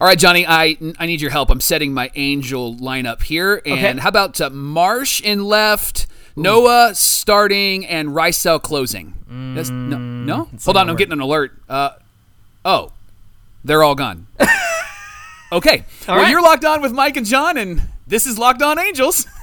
All right, Johnny, I I need your help. I'm setting my angel lineup here. And Okay. how about uh, Marsh in left, Noah starting, and Raisel closing? That's, no, no? Hold on, I'm work. getting an alert. Uh, oh, they're all gone. okay. well, right. you're locked on with Mike and John, and this is Locked On Angels.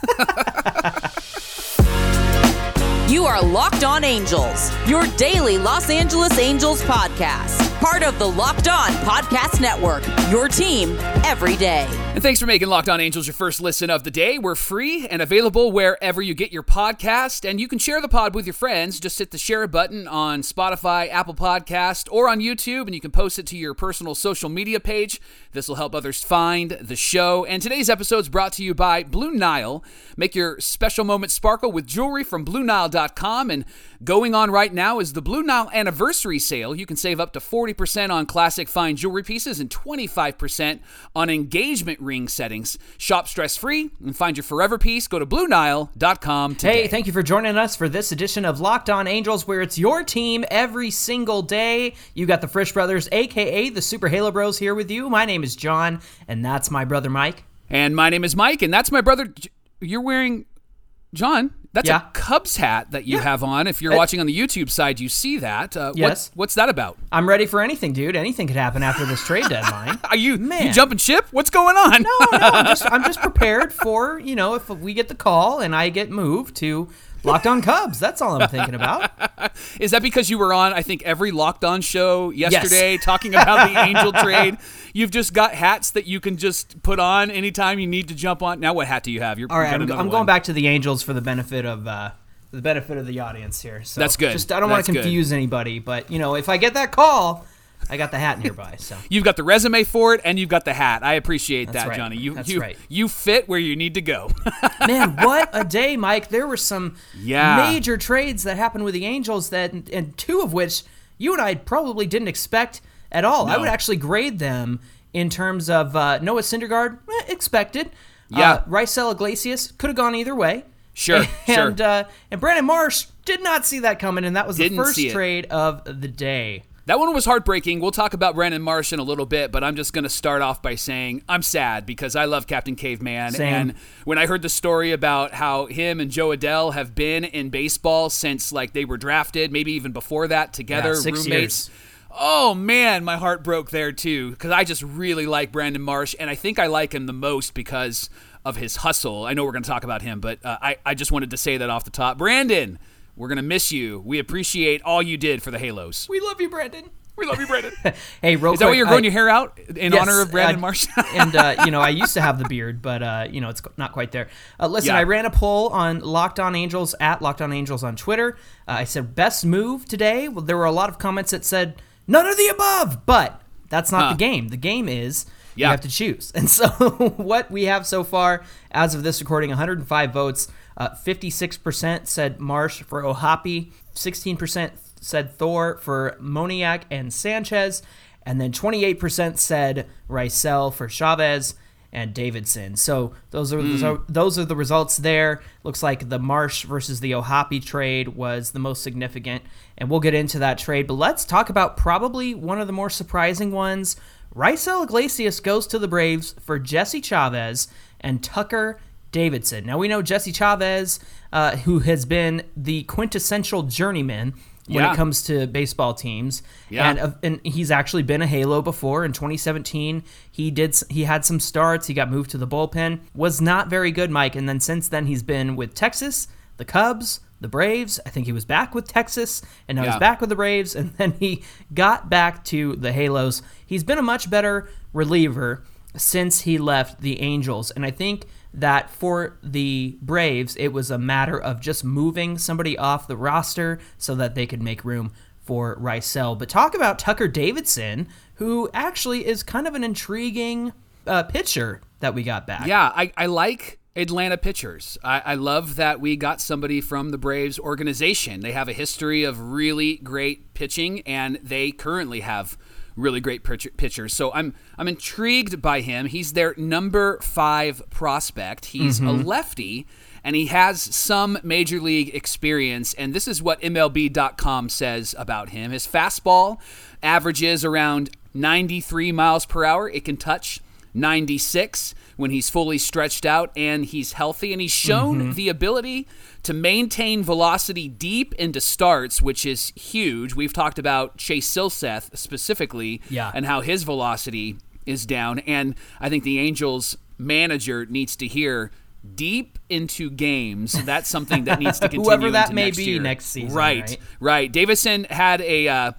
You are Locked On Angels, your daily Los Angeles Angels podcast. Part of the Locked On Podcast Network, your team every day. And thanks for making Locked On Angels your first listen of the day. We're free and available wherever you get your podcast, and you can share the pod with your friends. Just hit the share button on Spotify, Apple Podcast, or on YouTube, and you can post it to your personal social media page. This will help others find the show. And today's episode is brought to you by Blue Nile. Make your special moment sparkle with jewelry from BlueNile.com. And going on right now is the Blue Nile anniversary sale. You can save up to 40% on classic fine jewelry pieces and 25% on engagement ring settings. Shop stress free and find your forever piece. Go to BlueNile.com today. Hey, thank you for joining us for this edition of Locked On Angels, where it's your team every single day. You got the Frisch Brothers, aka the Super Halo Bros, here with you. My name is John, and that's my brother Mike. And my name is Mike, and that's my brother. You're wearing, John. That's Yeah. a Cubs hat that you Yeah. have on. If you're Uh, watching on the YouTube side, you see that. Uh, Yes. What's, what's that about? I'm ready for anything, dude. Anything could happen after this trade deadline. Are you Man. you jumping ship? What's going on? No, no, I'm just I'm just prepared for you know if we get the call and I get moved to Locked On Cubs. That's all I'm thinking about. Is that because you were on, I think, every Locked On show yesterday talking about the Angel trade? You've just got hats that you can just put on anytime you need to jump on. Now, what hat do you have? You're, All right, I'm, I'm going back to the Angels for the benefit of uh, the benefit of the audience here. So That's good. Just I don't want to good. confuse anybody, but you know if I get that call, I got the hat nearby. So You've got the resume for it, and you've got the hat. I appreciate that, right. Johnny. You That's you right. you fit where you need to go. man, what a day, Mike! There were some Yeah. major trades that happened with the Angels that, and two of which you and I probably didn't expect at all. I would actually grade them in terms of uh, Noah Syndergaard, eh, expected. Yeah. Uh, Raisel Iglesias could have gone either way. Sure, sure. and uh, and Brandon Marsh did not see that coming, and that was Didn't the first trade of the day. That one was heartbreaking. We'll talk about Brandon Marsh in a little bit, but I'm just going to start off by saying I'm sad because I love Captain Caveman. Same. And when I heard the story about how him and Jo Adell have been in baseball since like they were drafted, maybe even before that together, Yeah, roommates. years. Oh man, my heart broke there too because I just really like Brandon Marsh, and I think I like him the most because of his hustle. I know we're going to talk about him, but uh, I I just wanted to say that off the top, Brandon. We're gonna miss you. We appreciate all you did for the Halos. We love you, Brandon. We love you, Brandon. Hey, real Is that why you're growing I- your hair out in Yes, honor of Brandon uh, Marsh? and uh, you know, I used to have the beard, but uh, you know, it's not quite there. Uh, listen, Yeah. I ran a poll on Locked On Angels at Locked On Angels on Twitter. Uh, I said best move today. Well, there were a lot of comments that said none of the above, but that's not Huh. the game. The game is you have to choose. And so, what we have so far, as of this recording, 105 votes. Uh, 56% said Marsh for O'Hoppe. 16% said Thor for Moniak and Sanchez. And then 28% said Raisel for Chavez and Davidson. So those are the, those are the results there. Looks like the Marsh versus the O'Hoppe trade was the most significant, and we'll get into that trade. But let's talk about probably one of the more surprising ones. Raisel Iglesias goes to the Braves for Jesse Chavez and Tucker Davidson. Now we know Jesse Chavez, uh, who has been the quintessential journeyman when Yeah. it comes to baseball teams, Yeah. and uh, and he's actually been a Halo before. In 2017, he did he had some starts. He got moved to the bullpen, was not very good, Mike. And then since then, he's been with Texas, the Cubs, the Braves. I think he was back with Texas, and now Yeah. he's back with the Braves, and then he got back to the Halos. He's been a much better reliever since he left the Angels, and I think that for the Braves, it was a matter of just moving somebody off the roster so that they could make room for Raisel. But talk about Tucker Davidson, who actually is kind of an intriguing uh, pitcher that we got back. yeah, I, I like Atlanta pitchers. I, I love that we got somebody from the Braves organization. They have a history of really great pitching, and they currently have really great pitcher, pitchers. So I'm I'm intrigued by him. He's their number five prospect. He's a mm-hmm. lefty, and he has some major league experience. And this is what MLB.com says about him. His fastball averages around 93 miles per hour. It can touch 96 when he's fully stretched out and he's healthy. And he's shown Mm-hmm. the ability to maintain velocity deep into starts, which is huge. We've talked about Chase Silseth specifically Yeah. and how his velocity is down. And I think the Angels manager needs to hear deep into games. That's something that needs to continue. Whoever that may next be year. next season, Right, right? right. Davidson had a uh,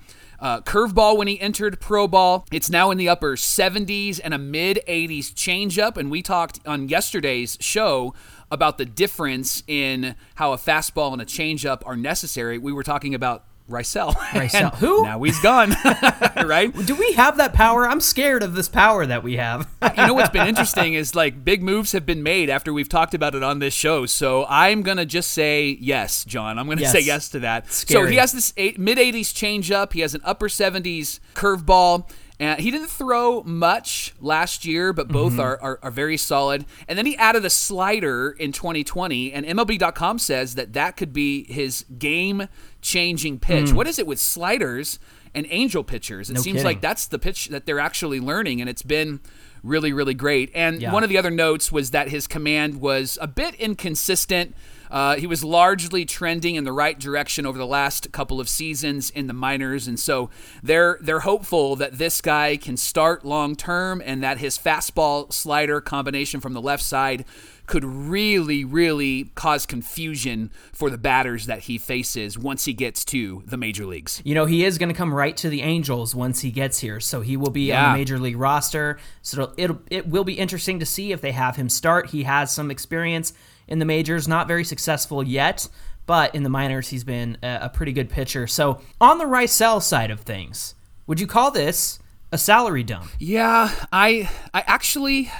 uh, curveball when he entered pro ball. It's now in the upper 70s and a mid 80s changeup. And we talked on yesterday's show about the difference in how a fastball and a changeup are necessary. We were talking about Raisel. Raisel. Who? Now he's gone. right? Do we have that power? I'm scared of this power that we have. you know what's been interesting is like big moves have been made after we've talked about it on this show. So I'm gonna just say yes, John. I'm gonna Yes. say yes to that. So he has this mid 80s changeup. He has an upper 70s curveball. And he didn't throw much last year, but both mm-hmm. are, are, are very solid. And then he added a slider in 2020, and MLB.com says that that could be his game changing pitch. Hmm. What is it with sliders and angel pitchers? It No seems kidding. like that's the pitch that they're actually learning, and it's been really, really great. And Yeah. one of the other notes was that his command was a bit inconsistent. Uh, he was largely trending in the right direction over the last couple of seasons in the minors, and so they're they're hopeful that this guy can start long term and that his fastball slider combination from the left side could really, really cause confusion for the batters that he faces once he gets to the major leagues. You know, he is going to come right to the Angels once he gets here, so he will be on the major league roster. So it'll, it'll it will be interesting to see if they have him start. He has some experience in the majors, not very successful yet, but in the minors he's been a, pretty good pitcher. So on the Raisel side of things, would you call this a salary dump? Yeah, I I actually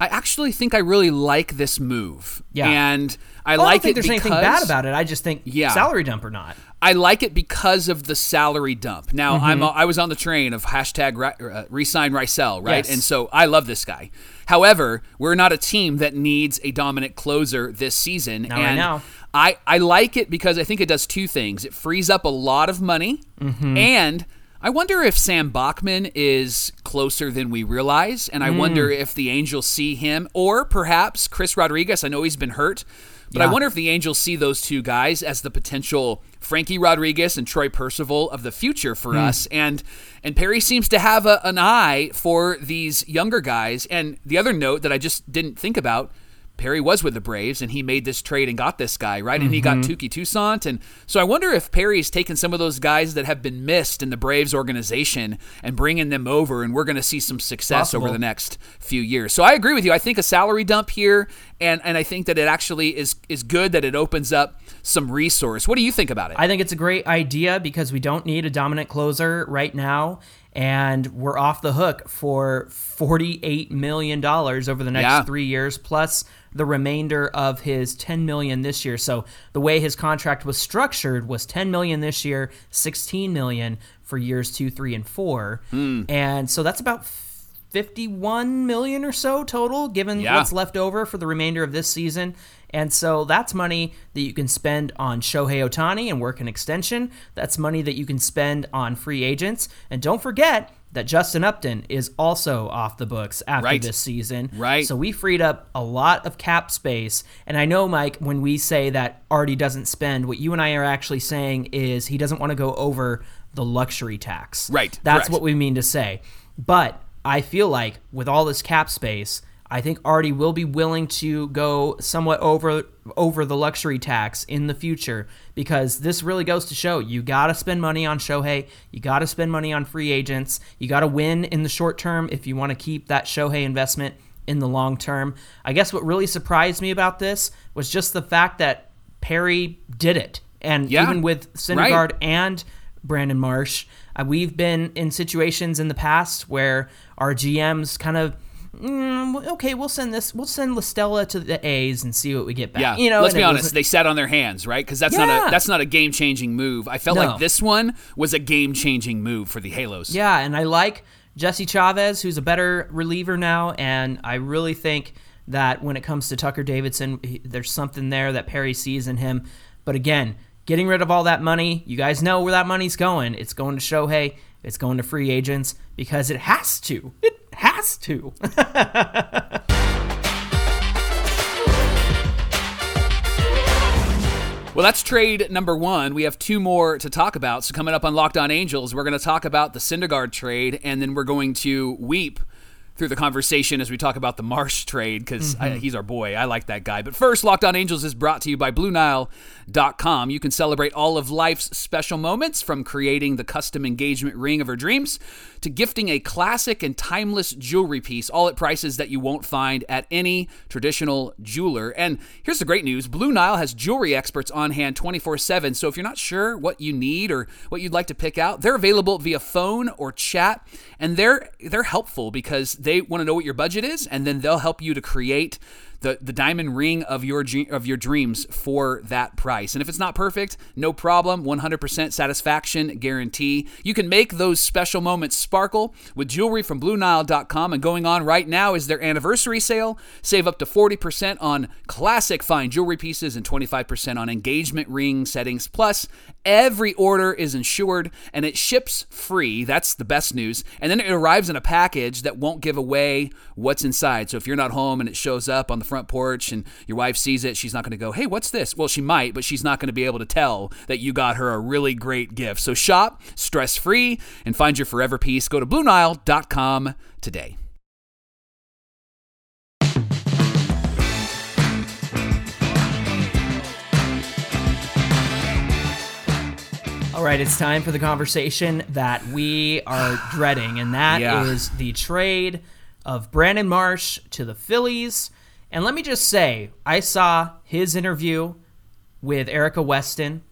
I actually think I really like this move. Yeah. And I Well, I like don't think it there's because anything bad about it. I just think Yeah. salary dump or not. I like it because of the salary dump. Now Mm-hmm. I'm I was on the train of hashtag ri- uh, resign Raisel, right? Yes. And so I love this guy. However, we're not a team that needs a dominant closer this season. Not right and now. I I like it because I think it does two things. It frees up a lot of money, Mm-hmm. and I wonder if Sam Bachman is closer than we realize, and I Mm. wonder if the Angels see him, or perhaps Chris Rodriguez. I know he's been hurt, but I wonder if the Angels see those two guys as the potential Frankie Rodriguez and Troy Percival of the future for Hmm. us. And and Perry seems to have a, an eye for these younger guys. And the other note that I just didn't think about. Perry was with the Braves and he made this trade and got this guy, right? And he got Mm-hmm. Toussaint. And so I wonder if Perry's taken some of those guys that have been missed in the Braves organization and bringing them over, and we're going to see some success over the next few years. So I agree with you. I think a salary dump here, and, and I think that it actually is, is good that it opens up some resource. What do you think about it? I think it's a great idea because we don't need a dominant closer right now, and we're off the hook for forty-eight million dollars over the next Yeah. three years, plus the remainder of his ten million this year. So the way his contract was structured was ten million this year, sixteen million for years two, three, and four, Hmm. and so that's about. 51 million or so total given Yeah. what's left over for the remainder of this season. And so that's money that you can spend on Shohei Ohtani and work an extension. That's money that you can spend on free agents. And don't forget that Justin Upton is also off the books after Right. this season. Right. So we freed up a lot of cap space. And I know, Mike, when we say that Artie doesn't spend, what you and I are actually saying is he doesn't want to go over the luxury tax. Right, That's correct. what we mean to say. But I feel like with all this cap space, I think Artie will be willing to go somewhat over over the luxury tax in the future because this really goes to show you got to spend money on Shohei, you got to spend money on free agents, you got to win in the short term if you want to keep that Shohei investment in the long term. I guess what really surprised me about this was just the fact that Perry did it. And Yeah, even with right. Syndergaard and Brandon Marsh. Uh, we've been in situations in the past where our GMs kind of, mm, okay, we'll send this, we'll send Listella to the A's and see what we get back. Yeah, you know. let's be honest. They sat on their hands, right? Because that's not a that's not a game changing move. I felt No. like this one was a game changing move for the Halos. Yeah, and I like Jesse Chavez, who's a better reliever now, and I really think that when it comes to Tucker Davidson, he- there's something there that Perry sees in him. But again, getting rid of all that money, you guys know where that money's going. It's going to Shohei. It's going to free agents because it has to. It has to. Well, that's trade number one. We have two more to talk about. So, coming up on Locked On Angels, we're going to talk about the Syndergaard trade, and then we're going to weep through the conversation as we talk about the Marsh trade because mm-hmm. he's our boy. I like that guy. But first, Locked On Angels is brought to you by BlueNile.com. You can celebrate all of life's special moments from creating the custom engagement ring of her dreams to gifting a classic and timeless jewelry piece, all at prices that you won't find at any traditional jeweler. And here's the great news Blue Nile has jewelry experts on hand 24 7. So if you're not sure what you need or what you'd like to pick out, they're available via phone or chat. And they're they're helpful because they want to know what your budget is, and then they'll help you to create the the diamond ring of your of your dreams for that price. And if it's not perfect, no problem. 100% satisfaction guarantee. You can make those special moments sparkle with jewelry from BlueNile.com. And going on right now is their anniversary sale. Save up to 40% on classic fine jewelry pieces and 25% on engagement ring settings. Plus, every order is insured and it ships free. That's the best news. And then it arrives in a package that won't give away what's inside. So if you're not home and it shows up on the front porch and your wife sees it, she's not going to go, hey, what's this? Well, she might, but she's not going to be able to tell that you got her a really great gift. So shop stress free and find your forever piece. Go to BlueNile.com today. All right, it's time for the conversation that we are dreading, and that yeah. is the trade of Brandon Marsh to the Phillies. And let me just say, I saw his interview with Erica Weston,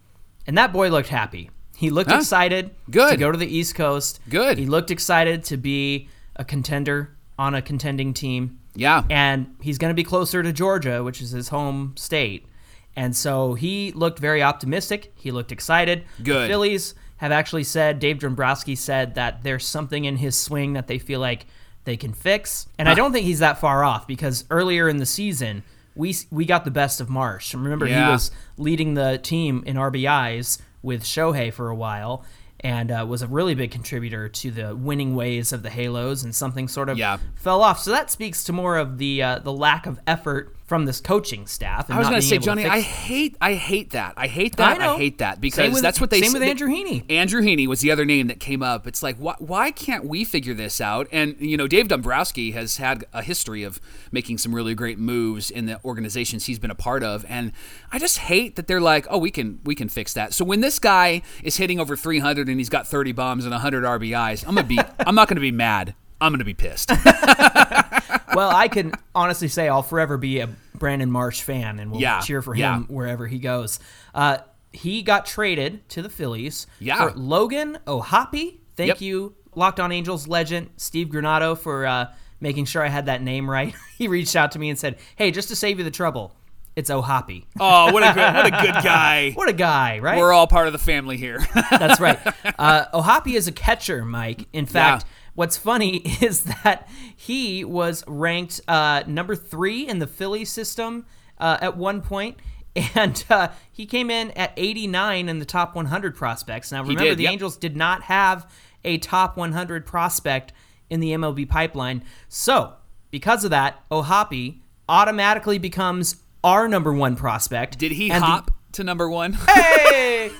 and that boy looked happy. He looked huh? excited Good. to go to the East Coast. Good. He looked excited to be a contender on a contending team. Yeah. And he's going to be closer to Georgia, which is his home state. And so he looked very optimistic. He looked excited. Good. The Phillies have actually said, Dave Dombrowski said that there's something in his swing that they feel like they can fix. And I don't think he's that far off because earlier in the season, we we got the best of Marsh. Remember, yeah. he was leading the team in RBIs with Shohei for a while and uh, was a really big contributor to the winning ways of the Halos, and something sort of yeah. fell off. So that speaks to more of the uh, the lack of effort from this coaching staff. I was going to say, Johnny, I hate, I hate that. I hate that. I, I hate that because with, that's what they. Same with Andrew Heaney. Andrew Heaney was the other name that came up. It's like, why, why can't we figure this out? And you know, Dave Dombrowski has had a history of making some really great moves in the organizations he's been a part of, and I just hate that they're like, oh, we can, we can fix that. So when this guy is hitting over 300 and he's got 30 bombs and 100 RBIs, I'm gonna be, I'm not gonna be mad. I'm gonna be pissed. well, I can honestly say I'll forever be a Brandon Marsh fan, and we'll yeah, cheer for him yeah. wherever he goes. Uh, he got traded to the Phillies yeah. for Logan O'Hoppe. Thank yep. you, Locked On Angels legend Steve Granado, for uh, making sure I had that name right. he reached out to me and said, "Hey, just to save you the trouble." It's O'Hoppe. Oh, what a good, what a good guy! what a guy, right? We're all part of the family here. That's right. Uh, O'Hoppe is a catcher, Mike. In fact, yeah What's funny is that he was ranked uh, number three in the Philly system uh, at one point, and uh, he came in at 89 in the top 100 prospects. Now, remember, did, the yep. Angels did not have a top 100 prospect in the MLB pipeline. So, because of that, O'Hoppe automatically becomes our number one prospect. Did he hop? To number one. Hey,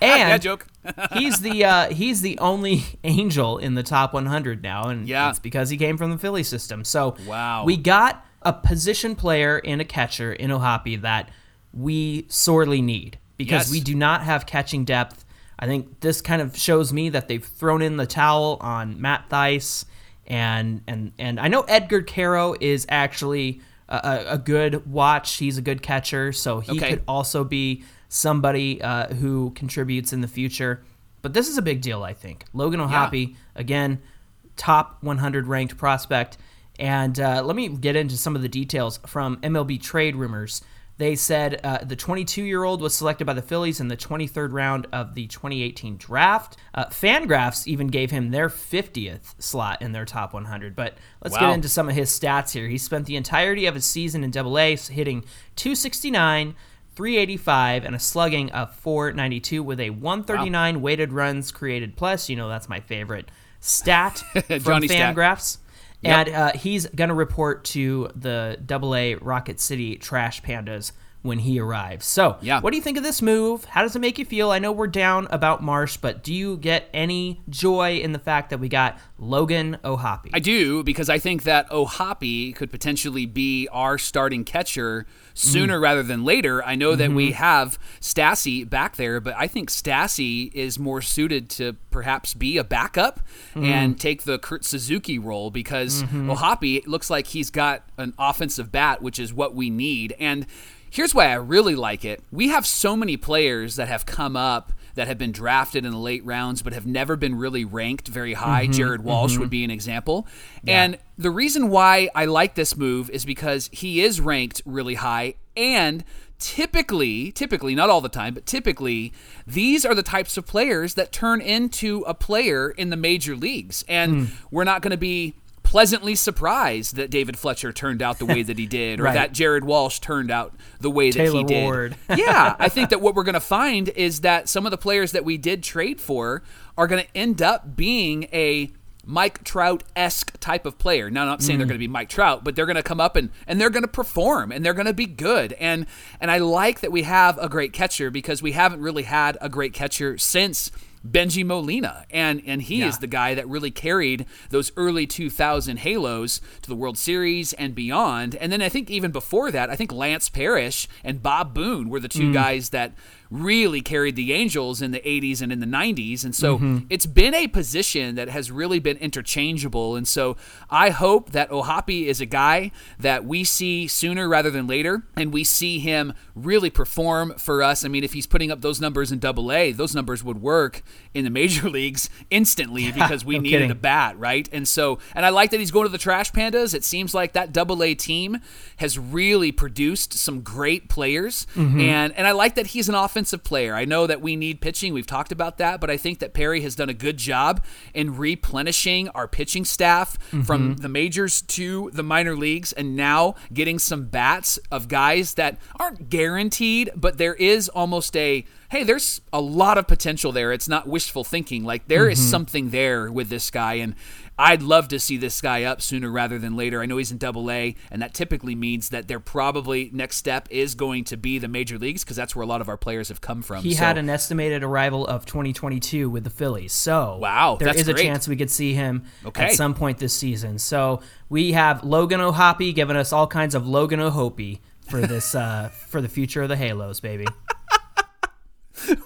and yeah, joke. he's the uh, he's the only angel in the top 100 now, and yeah. it's because he came from the Philly system. So wow, we got a position player and a catcher in O'Hoppe that we sorely need because yes. we do not have catching depth. I think this kind of shows me that they've thrown in the towel on Matt Thaiss and and and I know Edgar Quero is actually a, a good watch. He's a good catcher, so he okay. could also be somebody uh, who contributes in the future. But this is a big deal, I think. Logan O'Hoppe, yeah. again, top 100 ranked prospect. And uh, let me get into some of the details from MLB trade rumors. They said uh, the 22 year old was selected by the Phillies in the 23rd round of the 2018 draft. Uh, Fangraphs even gave him their 50th slot in their top 100. But let's wow. get into some of his stats here. He spent the entirety of his season in Double A, hitting 269, 385 and a slugging of 492 with a 139 weighted runs created plus. You know that's my favorite stat from Johnny Stat. Yep. And uh, he's going to report to the AA Rocket City Trash Pandas when he arrives. So, Yeah. what do you think of this move? How does it make you feel? I know we're down about Marsh, but do you get any joy in the fact that we got Logan O'Hoppy? I do because I think that O'Hoppe could potentially be our starting catcher sooner mm. rather than later. I know that we mm-hmm. have Stassi back there, but I think Stassi is more suited to perhaps be a backup mm. and take the Kurt Suzuki role because mm-hmm. O'Hoppe looks like he's got an offensive bat, which is what we need. And here's why I really like it. We have so many players that have come up that have been drafted in the late rounds but have never been really ranked very high. Mm-hmm, Jared Walsh would mm-hmm. be an example. And the reason why I like this move is because he is ranked really high and typically typically not all the time but typically these are the types of players that turn into a player in the major leagues and hmm. we're not going to be pleasantly surprised that David Fletcher turned out the way that he did or Right. that Jared Walsh turned out the way that he Taylor did. Ward. yeah, I think that what we're going to find is that some of the players that we did trade for are going to end up being a Mike Trout esque type of player. Now, I'm not saying they're mm. going to be Mike Trout, but they're going to come up and, and they're going to perform and they're going to be good. And and I like that we have a great catcher because we haven't really had a great catcher since Benji Molina, and and he is the guy that really carried those early 2000 Halos to the World Series and beyond. And then I think even before that, I think Lance Parrish and Bob Boone were the two mm. guys that really carried the Angels in the 80s and in the 90s. And so mm-hmm. it's been a position that has really been interchangeable. And so I hope that O'Hoppe is a guy that we see sooner rather than later, and we see him really perform for us. I mean, if he's putting up those numbers in Double A, those numbers would work in the major leagues instantly because we no needed kidding. a bat, right? And so, and I like that he's going to the Trash Pandas. It seems like that Double A team has really produced some great players, mm-hmm. and and I like that he's an offensive player. I know that we need pitching. We've talked about that, but I think that Perry has done a good job in replenishing our pitching staff from mm-hmm. the majors to the minor leagues, and now getting some bats of guys that aren't guaranteed, but there is almost a hey, there's a lot of potential there. It's not wishful thinking. Like there is mm-hmm. something there with this guy, and I'd love to see this guy up sooner rather than later. I know he's in Double A, and that typically means that they're probably next step is going to be the major leagues because that's where a lot of our players have come from. He So- had an estimated arrival of 2022 with the Phillies. So Wow, there is a great. chance we could see him Okay. at some point this season. So we have Logan O'Hoppy giving us all kinds of Logan O'Hoppy for this uh, for the future of the Halos, baby.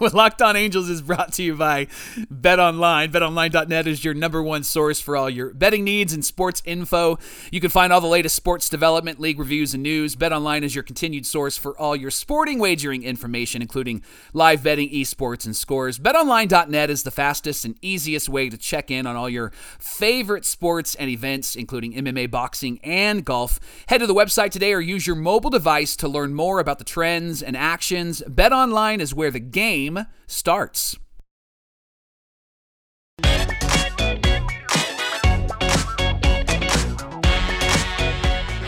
What Locked On Angels is brought to you by Bet Online. BetOnline.net is your number one source for all your betting needs and sports info. You can find all the latest sports development, league reviews, and news. Bet Online is your continued source for all your sporting wagering information, including live betting, esports, and scores. BetOnline.net is the fastest and easiest way to check in on all your favorite sports and events, including MMA, boxing, and golf. Head to the website today or use your mobile device to learn more about the trends and actions. BetOnline is where the game starts.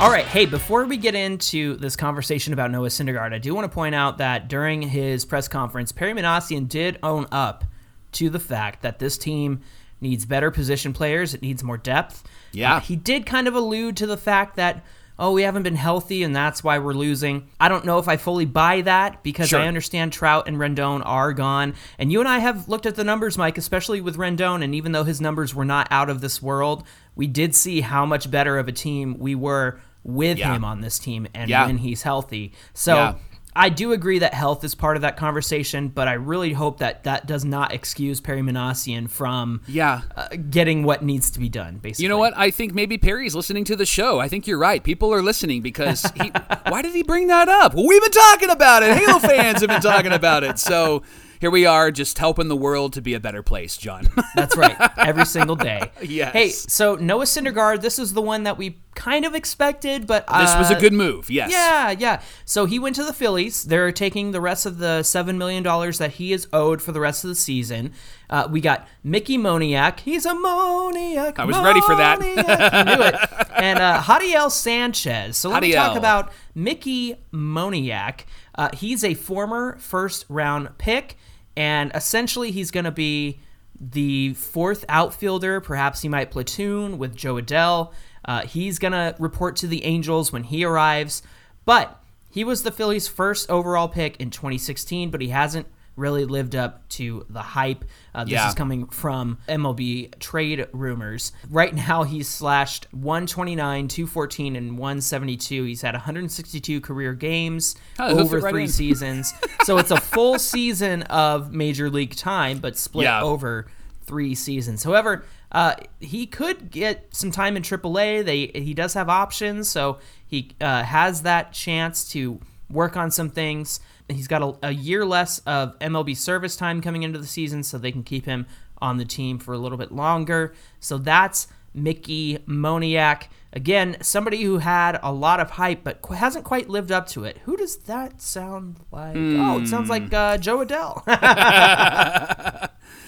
All right, hey, before we get into this conversation about Noah Syndergaard, I do want to point out that during his press conference, Perry Minasian did own up to the fact that this team needs better position players, it needs more depth. Yeah. Uh, he did kind of allude to the fact that, oh, we haven't been healthy and that's why we're losing. I don't know if I fully buy that because Sure. I understand Trout and Rendon are gone. And you and I have looked at the numbers, Mike, especially with Rendon, and even though his numbers were not out of this world, we did see how much better of a team we were with Yeah. him on this team and Yeah. when he's healthy. So Yeah. I do agree that health is part of that conversation, but I really hope that that does not excuse Perry Minasian from Yeah. uh, getting what needs to be done. Basically, You know what? I think maybe Perry's listening to the show. I think you're right. People are listening because he, why did he bring that up? Well, we've been talking about it. Halo fans have been talking about it. So here we are, just helping the world to be a better place, John. That's right. Every single day. Yes. Hey, so Noah Syndergaard, this is the one that we kind of expected, but This was a uh, good move. Yes. Yeah, yeah. So he went to the Phillies. They're taking the rest of the seven million dollars that he is owed for the rest of the season. Uh, we got Mickey Moniak. He's a Moniak. I was ready for that. I knew it. And uh, Jadiel Sanchez. So let me talk about Mickey Moniak. Uh, he's a former first round pick, and essentially he's going to be the fourth outfielder. Perhaps he might platoon with Jo Adell. Uh, he's going to report to the Angels when he arrives. But he was the Phillies' first overall pick in 2016, but he hasn't really lived up to the hype. Uh, this Yeah. is coming from MLB trade rumors. Right now, he's slashed 129, 214, and 172. He's had 162 career games Oh, over right three in. seasons. so it's a full season of major league time, but split Yeah. over three seasons. However, uh, he could get some time in AAA. They he does have options, so he uh, has that chance to work on some things. He's got a, a year less of MLB service time coming into the season, so they can keep him on the team for a little bit longer. So that's Mickey Moniak. Again, somebody who had a lot of hype but qu- hasn't quite lived up to it. Who does that sound like? Oh, it sounds like uh, Jo Adell.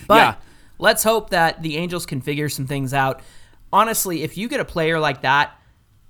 but Yeah. let's hope that the Angels can figure some things out. Honestly, if you get a player like that,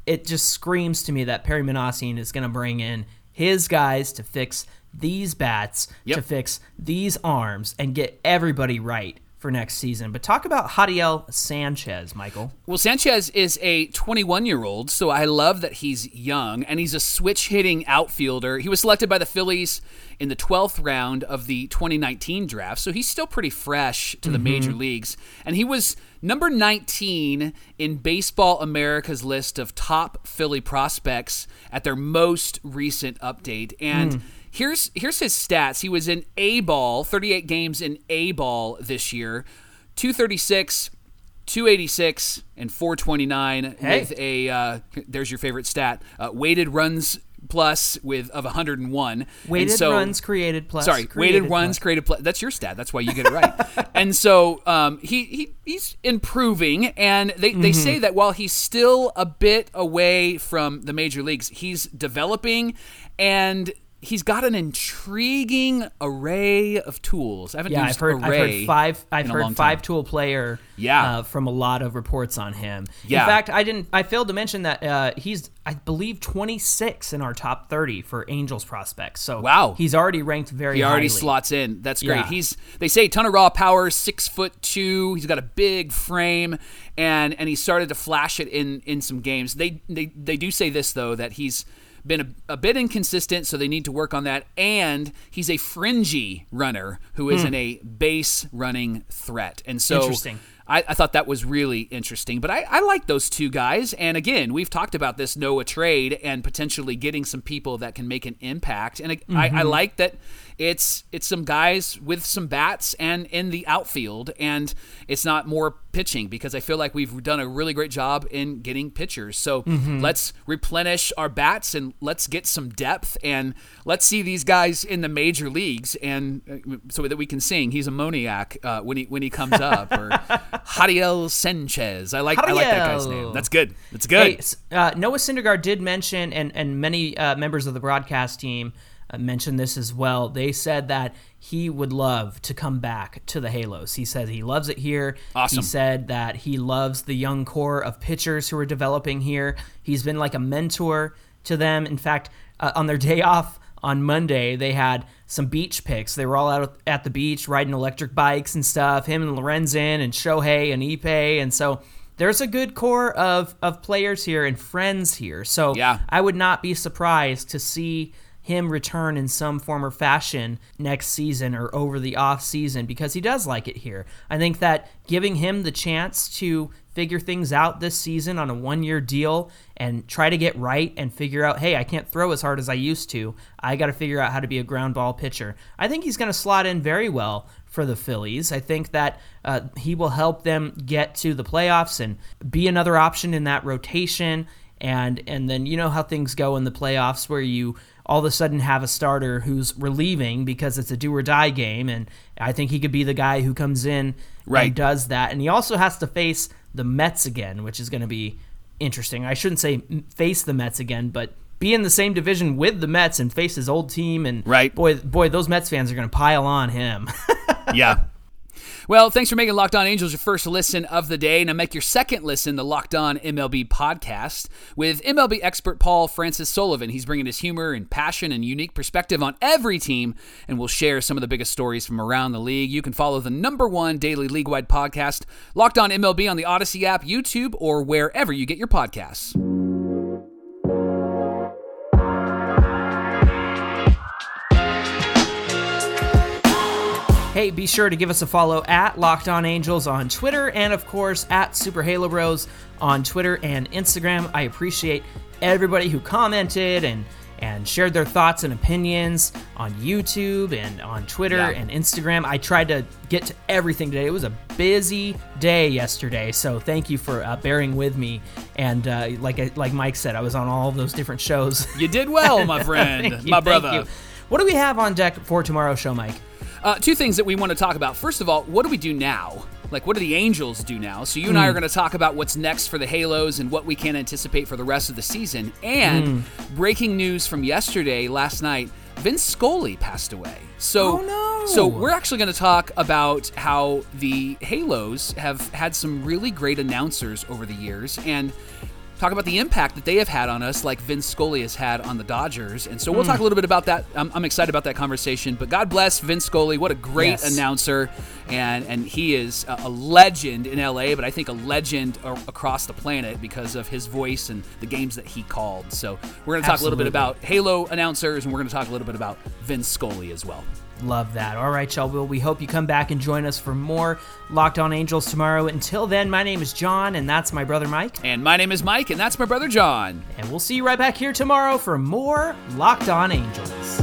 it just screams to me that Perry Minasian is going to bring in his guys to fix these bats, Yep. to fix these arms, and get everybody right for next season. But talk about Jadiel Sanchez, Michael. Well, Sanchez is a 21 year old, so I love that he's young and he's a switch hitting outfielder. He was selected by the Phillies in the 12th round of the 2019 draft, so he's still pretty fresh to the major mm-hmm. leagues. And he was number 19 in Baseball America's list of top Philly prospects at their most recent update. And hmm. Here's here's his stats. He was in A ball, 38 games in A ball this year, 236, 286, and 429 Hey. with a uh, there's your favorite stat, uh, weighted runs plus with of 101. And Weighted so- runs created plus. Sorry, created weighted runs plus. created play. That's your stat. That's why you get it right. and so um, he, he he's improving, and they, they Mm-hmm. say that while he's still a bit away from the major leagues, he's developing, and he's got an intriguing array of tools. I haven't Yeah, used I've heard, I've heard five. I've heard time. five tool player. Yeah. uh, from a lot of reports on him. Yeah. In fact, I didn't. I failed to mention that uh, he's, I believe, 26 in our top 30 for Angels prospects. So Wow. he's already ranked very. He already highly. slots in. That's great. Yeah. He's they say ton of raw power, six foot two. He's got a big frame, and and he started to flash it in in some games. They they they do say this though that he's been a, a bit inconsistent, so they need to work on that. And he's a fringy runner who isn't a base running threat. And so Interesting. I, I thought that was really interesting. But I, I like those two guys. And again, we've talked about this Noah trade and potentially getting some people that can make an impact. And I, I Mm-hmm. like that it's it's some guys with some bats and in the outfield, and it's not more pitching because I feel like we've done a really great job in getting pitchers. So Mm-hmm. let's replenish our bats and let's get some depth and let's see these guys in the major leagues and uh, so that we can sing. He's a moniac uh, when he when he comes up or Jadiel Sanchez. I like I like that guy's name. That's good. That's good. Hey, uh, Noah Syndergaard did mention, and and many uh, members of the broadcast team mentioned this as well. They said that he would love to come back to the Halos. He says he loves it here. Awesome. He said that he loves the young core of pitchers who are developing here. He's been like a mentor to them. In fact, uh, on their day off on Monday, they had some beach pics. They were all out at the beach riding electric bikes and stuff. Him and Lorenzen and Shohei and Ippei, and so there's a good core of of players here and friends here. So Yeah. I would not be surprised to see him return in some form or fashion next season or over the off season because he does like it here. I think that giving him the chance to figure things out this season on a one year deal and try to get right and figure out, hey, I can't throw as hard as I used to. I got to figure out how to be a ground ball pitcher. I think he's going to slot in very well for the Phillies. I think that uh, he will help them get to the playoffs and be another option in that rotation. And and then you know how things go in the playoffs where you all of a sudden have a starter who's relieving because it's a do or die game. And I think he could be the guy who comes in Right. and does that. And he also has to face the Mets again, which is going to be interesting. I shouldn't say face the Mets again, but be in the same division with the Mets and face his old team. And right. boy, boy, those Mets fans are going to pile on him. yeah. Well, thanks for making Locked On Angels your first listen of the day. Now make your second listen the Locked On MLB podcast with MLB expert Paul Francis Sullivan. He's bringing his humor and passion and unique perspective on every team and will share some of the biggest stories from around the league. You can follow the number one daily league-wide podcast, Locked On MLB on the Odyssey app, YouTube, or wherever you get your podcasts. Hey, be sure to give us a follow at Locked On Angels on Twitter and, of course, at Super Halo Bros on Twitter and Instagram. I appreciate everybody who commented and and shared their thoughts and opinions on YouTube and on Twitter yeah. and Instagram. I tried to get to everything today. It was a busy day yesterday, so thank you for uh, bearing with me. And uh, like like Mike said, I was on all those different shows. You did well, my friend, you, my brother. What do we have on deck for tomorrow's show, Mike? Uh, two things that we want to talk about. First of all, what do we do now? Like, what do the Angels do now? So, you and mm. I hmm. are going to talk about what's next for the Halos and what we can anticipate for the rest of the season. And mm. breaking news from yesterday, last night, Vince Scully passed away. So, oh, no. so we're actually going to talk about how the Halos have had some really great announcers over the years. And talk about the impact that they have had on us, like Vince Scully has had on the Dodgers. And so we'll mm. talk a little bit about that. I'm, I'm, excited about that conversation. But God bless Vince Scully. What a great yes. announcer. And, and he is a, a, legend in LA, but I think a legend a- across the planet because of his voice and the games that he called. So we're going to talk Absolutely. a little bit about Halo announcers, and we're going to talk a little bit about Vince Scully as well. Love that. All right, y'all. Well, we hope you come back and join us for more Locked On Angels tomorrow. Until then, my name is John, and that's my brother Mike. And my name is Mike, and that's my brother John. And we'll see you right back here tomorrow for more Locked On Angels.